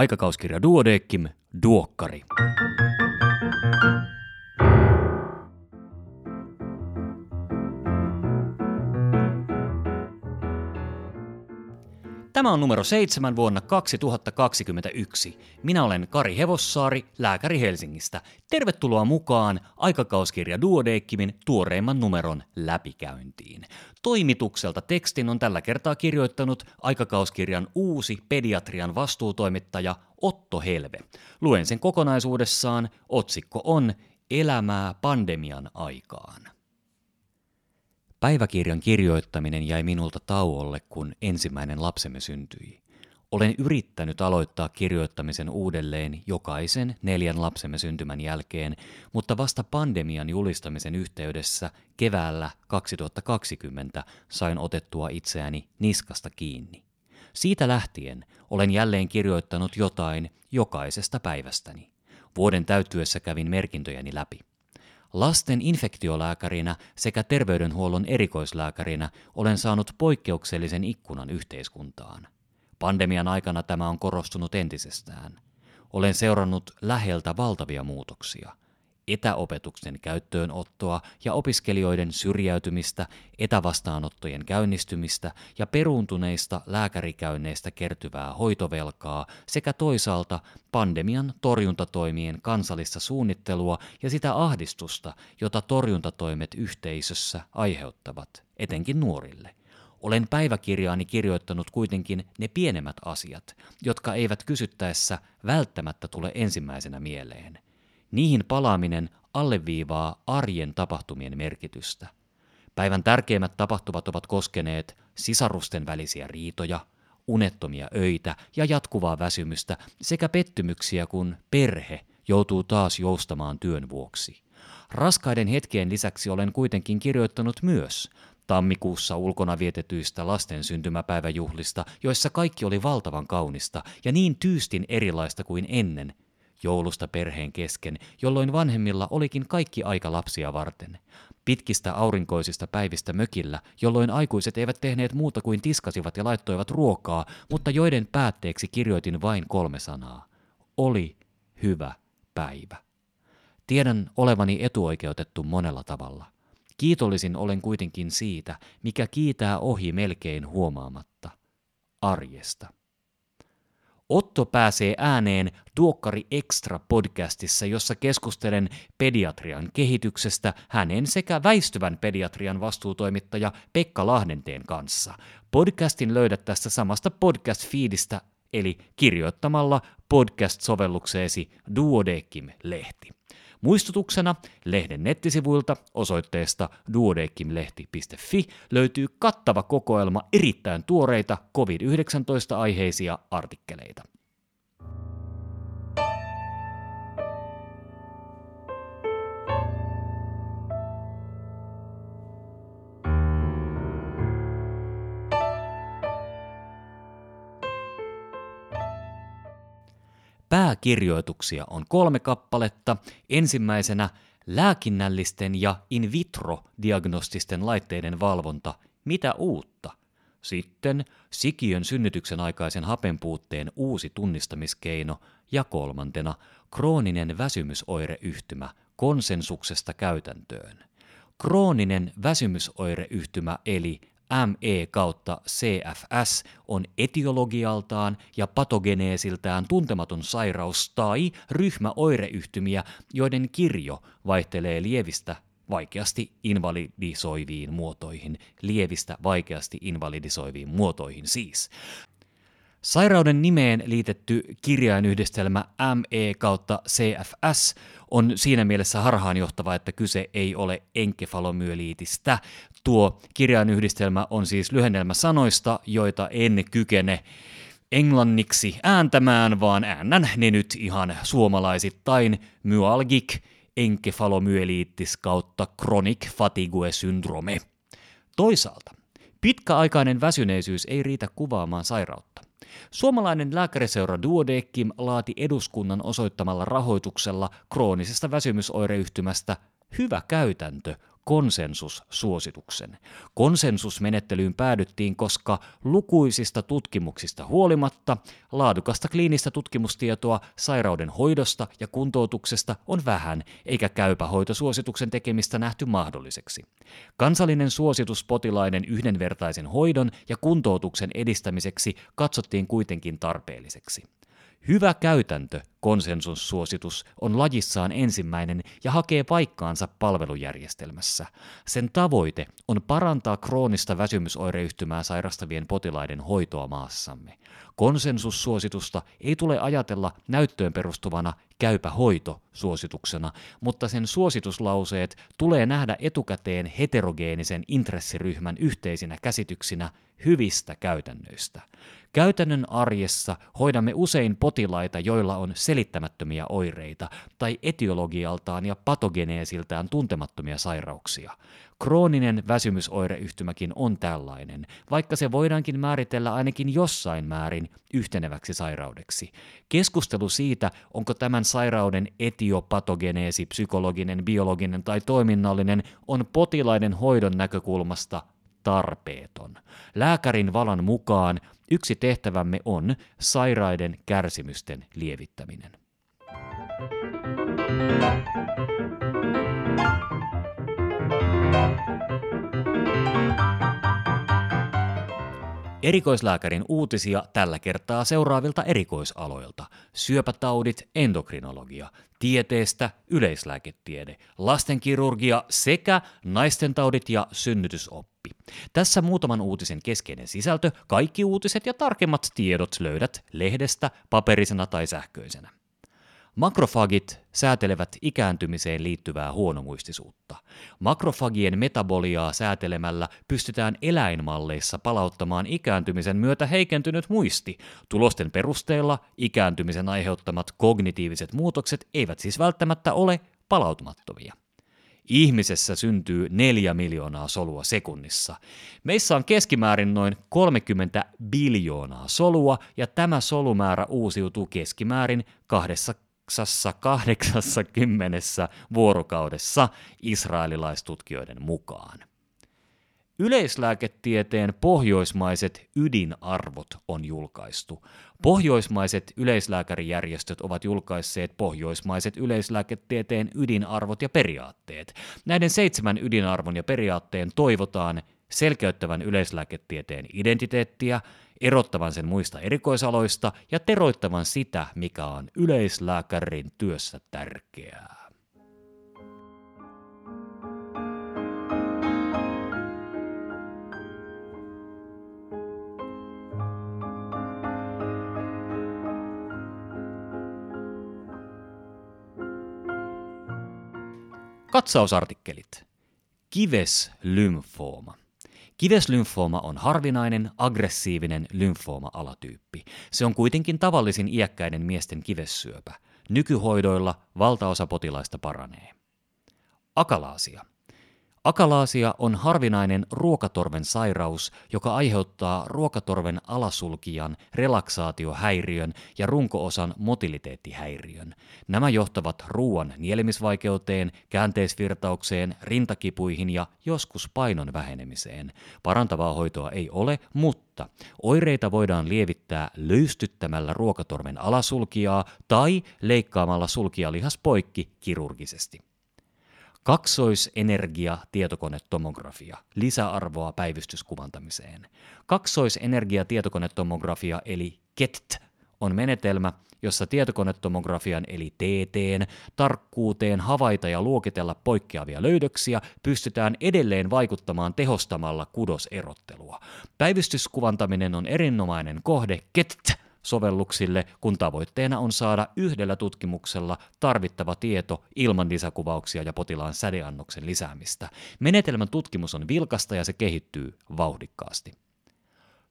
Aikakauskirja Duodeckim, Duokkari. Tämä on numero 7 vuonna 2021. Minä olen Kari Hevossaari, lääkäri Helsingistä. Tervetuloa mukaan aikakauskirja Duodeckimin tuoreimman numeron läpikäyntiin. Toimitukselta tekstin on tällä kertaa kirjoittanut aikakauskirjan uusi pediatrian vastuutoimittaja Otto Helve. Luen sen kokonaisuudessaan. Otsikko on Elämää pandemian aikaan. Päiväkirjan kirjoittaminen jäi minulta tauolle, kun ensimmäinen lapsemme syntyi. Olen yrittänyt aloittaa kirjoittamisen uudelleen jokaisen neljän lapsemme syntymän jälkeen, mutta vasta pandemian julistamisen yhteydessä keväällä 2020 sain otettua itseäni niskasta kiinni. Siitä lähtien olen jälleen kirjoittanut jotain jokaisesta päivästäni. Vuoden täyttyessä kävin merkintöjäni läpi. Lasten infektiolääkärinä sekä terveydenhuollon erikoislääkärinä olen saanut poikkeuksellisen ikkunan yhteiskuntaan. Pandemian aikana tämä on korostunut entisestään. Olen seurannut läheltä valtavia muutoksia etäopetuksen käyttöönottoa ja opiskelijoiden syrjäytymistä, etävastaanottojen käynnistymistä ja peruuntuneista lääkärikäynneistä kertyvää hoitovelkaa sekä toisaalta pandemian torjuntatoimien kansallista suunnittelua ja sitä ahdistusta, jota torjuntatoimet yhteisössä aiheuttavat, etenkin nuorille. Olen päiväkirjaani kirjoittanut kuitenkin ne pienemmät asiat, jotka eivät kysyttäessä välttämättä tule ensimmäisenä mieleen – Niihin palaaminen alleviivaa arjen tapahtumien merkitystä. Päivän tärkeimmät tapahtumat ovat koskeneet sisarusten välisiä riitoja, unettomia öitä ja jatkuvaa väsymystä sekä pettymyksiä, kun perhe joutuu taas joustamaan työn vuoksi. Raskaiden hetkien lisäksi olen kuitenkin kirjoittanut myös tammikuussa ulkona vietetyistä lasten syntymäpäiväjuhlista, joissa kaikki oli valtavan kaunista ja niin tyystin erilaista kuin ennen, joulusta perheen kesken, jolloin vanhemmilla olikin kaikki aika lapsia varten. Pitkistä aurinkoisista päivistä mökillä, jolloin aikuiset eivät tehneet muuta kuin tiskasivat ja laittoivat ruokaa, mutta joiden päätteeksi kirjoitin vain kolme sanaa. Oli hyvä päivä. Tiedän olevani etuoikeutettu monella tavalla. Kiitollisin olen kuitenkin siitä, mikä kiitää ohi melkein huomaamatta. Arjesta. Otto pääsee ääneen Tuokkari Extra podcastissa, jossa keskustelen pediatrian kehityksestä hänen sekä väistyvän pediatrian vastuutoimittaja Pekka Lahdenteen kanssa. Podcastin löydät tästä samasta podcast-fiidistä, eli kirjoittamalla podcast-sovellukseesi Duodeckim-lehti. Muistutuksena lehden nettisivuilta osoitteesta duodecimlehti.fi löytyy kattava kokoelma erittäin tuoreita COVID-19-aiheisia artikkeleita. Pääkirjoituksia on kolme kappaletta. Ensimmäisenä lääkinnällisten ja in vitro-diagnostisten laitteiden valvonta. Mitä uutta? Sitten sikiön synnytyksen aikaisen hapenpuutteen uusi tunnistamiskeino ja kolmantena krooninen väsymysoireyhtymä konsensuksesta käytäntöön. Krooninen väsymysoireyhtymä eli ME kautta CFS on etiologialtaan ja patogeneesiltään tuntematon sairaus tai ryhmä oireyhtymiä, joiden kirjo vaihtelee lievistä vaikeasti invalidisoiviin muotoihin, lievistä vaikeasti invalidisoiviin muotoihin siis. Sairauden nimeen liitetty kirjainyhdistelmä ME kautta CFS on siinä mielessä harhaanjohtava, että kyse ei ole enkefalomyeliitistä. Tuo kirjainyhdistelmä on siis lyhennelmä sanoista, joita en kykene englanniksi ääntämään, vaan äännän ne nyt ihan suomalaisittain myalgic enkefalomyeliittis kautta chronic fatigue syndrome. Toisaalta pitkäaikainen väsyneisyys ei riitä kuvaamaan sairautta. Suomalainen lääkäriseura Duodeckim laati eduskunnan osoittamalla rahoituksella kroonisesta väsymysoireyhtymästä hyvä käytäntö konsensussuosituksen. Konsensusmenettelyyn päädyttiin, koska lukuisista tutkimuksista huolimatta laadukasta kliinistä tutkimustietoa sairauden hoidosta ja kuntoutuksesta on vähän, eikä käypä hoitosuosituksen tekemistä nähty mahdolliseksi. Kansallinen suositus potilaiden yhdenvertaisen hoidon ja kuntoutuksen edistämiseksi katsottiin kuitenkin tarpeelliseksi. Hyvä käytäntö, konsensussuositus, on lajissaan ensimmäinen ja hakee paikkaansa palvelujärjestelmässä. Sen tavoite on parantaa kroonista väsymysoireyhtymää sairastavien potilaiden hoitoa maassamme. Konsensussuositusta ei tule ajatella näyttöön perustuvana käypä hoito suosituksena, mutta sen suosituslauseet tulee nähdä etukäteen heterogeenisen intressiryhmän yhteisinä käsityksinä hyvistä käytännöistä. Käytännön arjessa hoidamme usein potilaita, joilla on selittämättömiä oireita tai etiologialtaan ja patogeneesiltään tuntemattomia sairauksia. Krooninen väsymysoireyhtymäkin on tällainen, vaikka se voidaankin määritellä ainakin jossain määrin yhteneväksi sairaudeksi. Keskustelu siitä, onko tämän sairauden etiopatogeneesi psykologinen, biologinen tai toiminnallinen, on potilaiden hoidon näkökulmasta tarpeeton. Lääkärin valan mukaan yksi tehtävämme on sairaiden kärsimysten lievittäminen. Erikoislääkärin uutisia tällä kertaa seuraavilta erikoisaloilta. Syöpätaudit, endokrinologia, tieteestä yleislääketiede, lastenkirurgia sekä naistentaudit ja synnytysoppi. Tässä muutaman uutisen keskeinen sisältö, kaikki uutiset ja tarkemmat tiedot löydät lehdestä paperisena tai sähköisenä. Makrofagit säätelevät ikääntymiseen liittyvää huonomuistisuutta. Makrofagien metaboliaa säätelemällä pystytään eläinmalleissa palauttamaan ikääntymisen myötä heikentynyt muisti. Tulosten perusteella ikääntymisen aiheuttamat kognitiiviset muutokset eivät siis välttämättä ole palautumattomia. Ihmisessä syntyy neljä miljoonaa solua sekunnissa. Meissä on keskimäärin noin 30 biljoonaa solua, ja tämä solumäärä uusiutuu keskimäärin kahdessa 80 vuorokaudessa israelilaistutkijoiden mukaan. Yleislääketieteen pohjoismaiset ydinarvot on julkaistu. Pohjoismaiset yleislääkärijärjestöt ovat julkaisseet pohjoismaiset yleislääketieteen ydinarvot ja periaatteet. Näiden seitsemän ydinarvon ja periaatteen toivotaan selkeyttävän yleislääketieteen identiteettiä, erottavan sen muista erikoisaloista ja teroittavan sitä, mikä on yleislääkärin työssä tärkeää. Katsausartikkelit. Kives lymfooma. Kiveslymfooma on harvinainen, aggressiivinen lymfooma-alatyyppi. Se on kuitenkin tavallisin iäkkäiden miesten kivessyöpä. Nykyhoidoilla valtaosa potilaista paranee. Akalaasia. Akalaasia on harvinainen ruokatorven sairaus, joka aiheuttaa ruokatorven alasulkijan relaksaatiohäiriön ja runkoosan motiliteettihäiriön. Nämä johtavat ruoan nielemisvaikeuteen, käänteisvirtaukseen, rintakipuihin ja joskus painon vähenemiseen. Parantavaa hoitoa ei ole, mutta oireita voidaan lievittää löystyttämällä ruokatorven alasulkijaa tai leikkaamalla sulkijalihas poikki kirurgisesti. Kaksoisenergia tietokonetomografia, lisäarvoa päivystyskuvantamiseen. Kaksoisenergia tietokonetomografia eli KET on menetelmä, jossa tietokonetomografian eli TTn tarkkuuteen havaita ja luokitella poikkeavia löydöksiä pystytään edelleen vaikuttamaan tehostamalla kudoserottelua. Päivystyskuvantaminen on erinomainen kohde KET sovelluksille, kun tavoitteena on saada yhdellä tutkimuksella tarvittava tieto ilman lisäkuvauksia ja potilaan sädeannoksen lisäämistä. Menetelmän tutkimus on vilkasta ja se kehittyy vauhdikkaasti.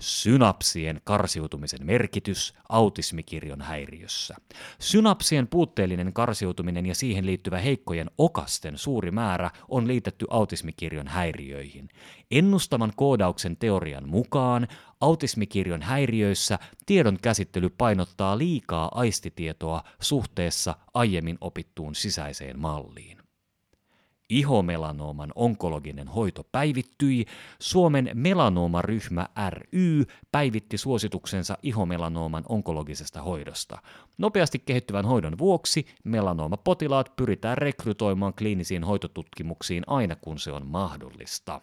Synapsien karsiutumisen merkitys autismikirjon häiriössä. Synapsien puutteellinen karsiutuminen ja siihen liittyvä heikkojen okasten suuri määrä on liitetty autismikirjon häiriöihin. Ennustavan koodauksen teorian mukaan autismikirjon häiriöissä tiedon käsittely painottaa liikaa aistitietoa suhteessa aiemmin opittuun sisäiseen malliin. Ihomelanooman onkologinen hoito päivittyi, Suomen melanoomaryhmä ry päivitti suosituksensa ihomelanooman onkologisesta hoidosta. Nopeasti kehittyvän hoidon vuoksi melanoomapotilaat pyritään rekrytoimaan kliinisiin hoitotutkimuksiin aina kun se on mahdollista.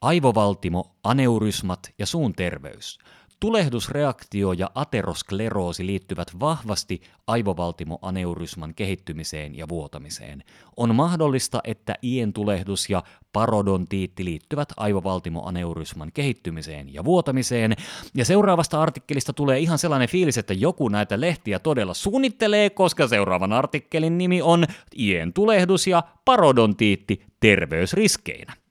Aivovaltimo, aneurysmat ja suun terveys. Tulehdusreaktio ja ateroskleroosi liittyvät vahvasti aivovaltimoaneurysman kehittymiseen ja vuotamiseen. On mahdollista, että ientulehdus ja parodontiitti liittyvät aivovaltimoaneurysman kehittymiseen ja vuotamiseen. Ja seuraavasta artikkelista tulee ihan sellainen fiilis, että joku näitä lehtiä todella suunnittelee, koska seuraavan artikkelin nimi on Ientulehdus ja parodontiitti terveysriskeinä.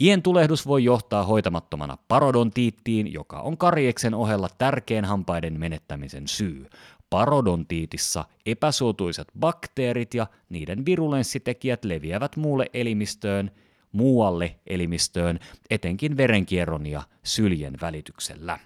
Ien tulehdus voi johtaa hoitamattomana parodontiittiin, joka on karieksen ohella tärkein hampaiden menettämisen syy. Parodontiitissa epäsuotuisat bakteerit ja niiden virulenssitekijät leviävät muulle elimistöön, muualle elimistöön, etenkin verenkierron ja syljen välityksellä.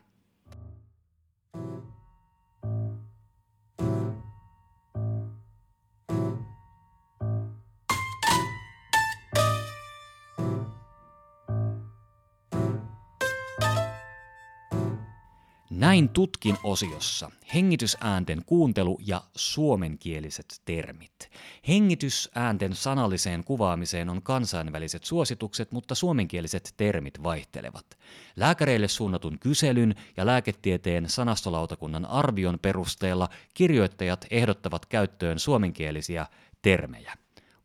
Näin tutkin osiossa hengitysäänten kuuntelu ja suomenkieliset termit. Hengitysäänten sanalliseen kuvaamiseen on kansainväliset suositukset, mutta suomenkieliset termit vaihtelevat. Lääkäreille suunnatun kyselyn ja lääketieteen sanastolautakunnan arvion perusteella kirjoittajat ehdottavat käyttöön suomenkielisiä termejä.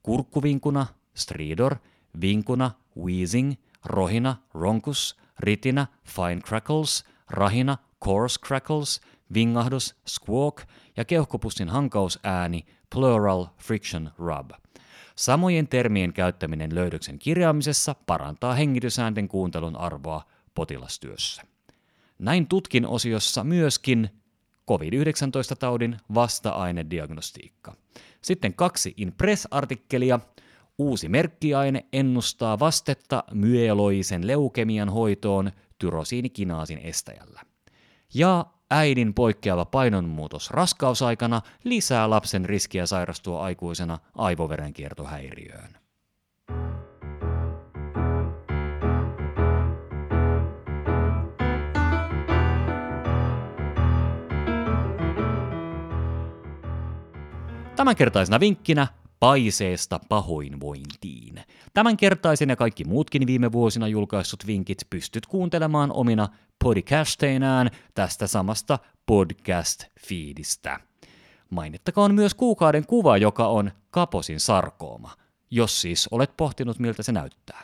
Kurkkuvinkuna, stridor, vinkuna, wheezing, rohina, ronkus, ritina, fine crackles, rahina, coarse crackles, vingahdus, squawk ja keuhkopussin hankausääni, plural friction rub. Samojen termien käyttäminen löydöksen kirjaamisessa parantaa hengitysäänten kuuntelun arvoa potilastyössä. Näin tutkin osiossa myöskin COVID-19-taudin vasta-ainediagnostiikka. Sitten kaksi Impress-artikkelia. Uusi merkkiaine ennustaa vastetta myeloisen leukemian hoitoon tyrosiinikinaasin estäjällä ja äidin poikkeava painonmuutos raskausaikana lisää lapsen riskiä sairastua aikuisena aivoverenkiertohäiriöön. Tämänkertaisena vinkkinä paiseesta pahoinvointiin. Tämänkertaisen ja kaikki muutkin viime vuosina julkaissut vinkit pystyt kuuntelemaan omina podcasteinään tästä samasta podcast-fiidistä. Mainittakoon myös kuukauden kuva, joka on Kaposin sarkooma, jos siis olet pohtinut miltä se näyttää.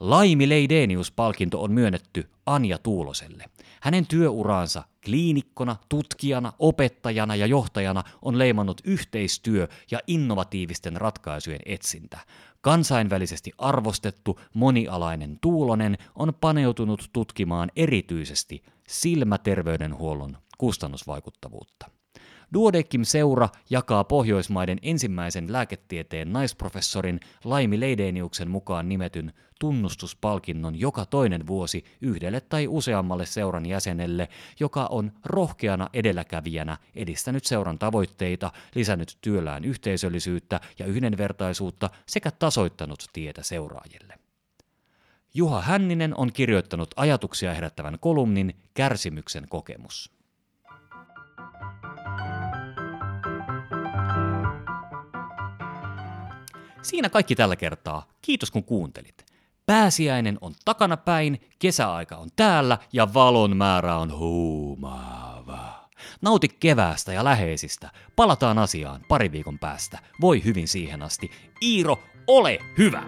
Laimi Leidenius-palkinto on myönnetty Anja Tuuloselle. Hänen työuraansa kliinikkona, tutkijana, opettajana ja johtajana on leimannut yhteistyö ja innovatiivisten ratkaisujen etsintä. Kansainvälisesti arvostettu monialainen Tuulonen on paneutunut tutkimaan erityisesti silmäterveydenhuollon kustannusvaikuttavuutta. Duodekim-seura jakaa Pohjoismaiden ensimmäisen lääketieteen naisprofessorin Laimi Leideniuksen mukaan nimetyn tunnustuspalkinnon joka toinen vuosi yhdelle tai useammalle seuran jäsenelle, joka on rohkeana edelläkävijänä edistänyt seuran tavoitteita, lisännyt työllään yhteisöllisyyttä ja yhdenvertaisuutta sekä tasoittanut tietä seuraajille. Juha Hänninen on kirjoittanut ajatuksia herättävän kolumnin Kärsimyksen kokemus. Siinä kaikki tällä kertaa. Kiitos kun kuuntelit. Pääsiäinen on takana päin, kesäaika on täällä ja valon määrä on huumaava. Nauti keväästä ja läheisistä. Palataan asiaan pari viikon päästä. Voi hyvin siihen asti. Iiro, ole hyvä!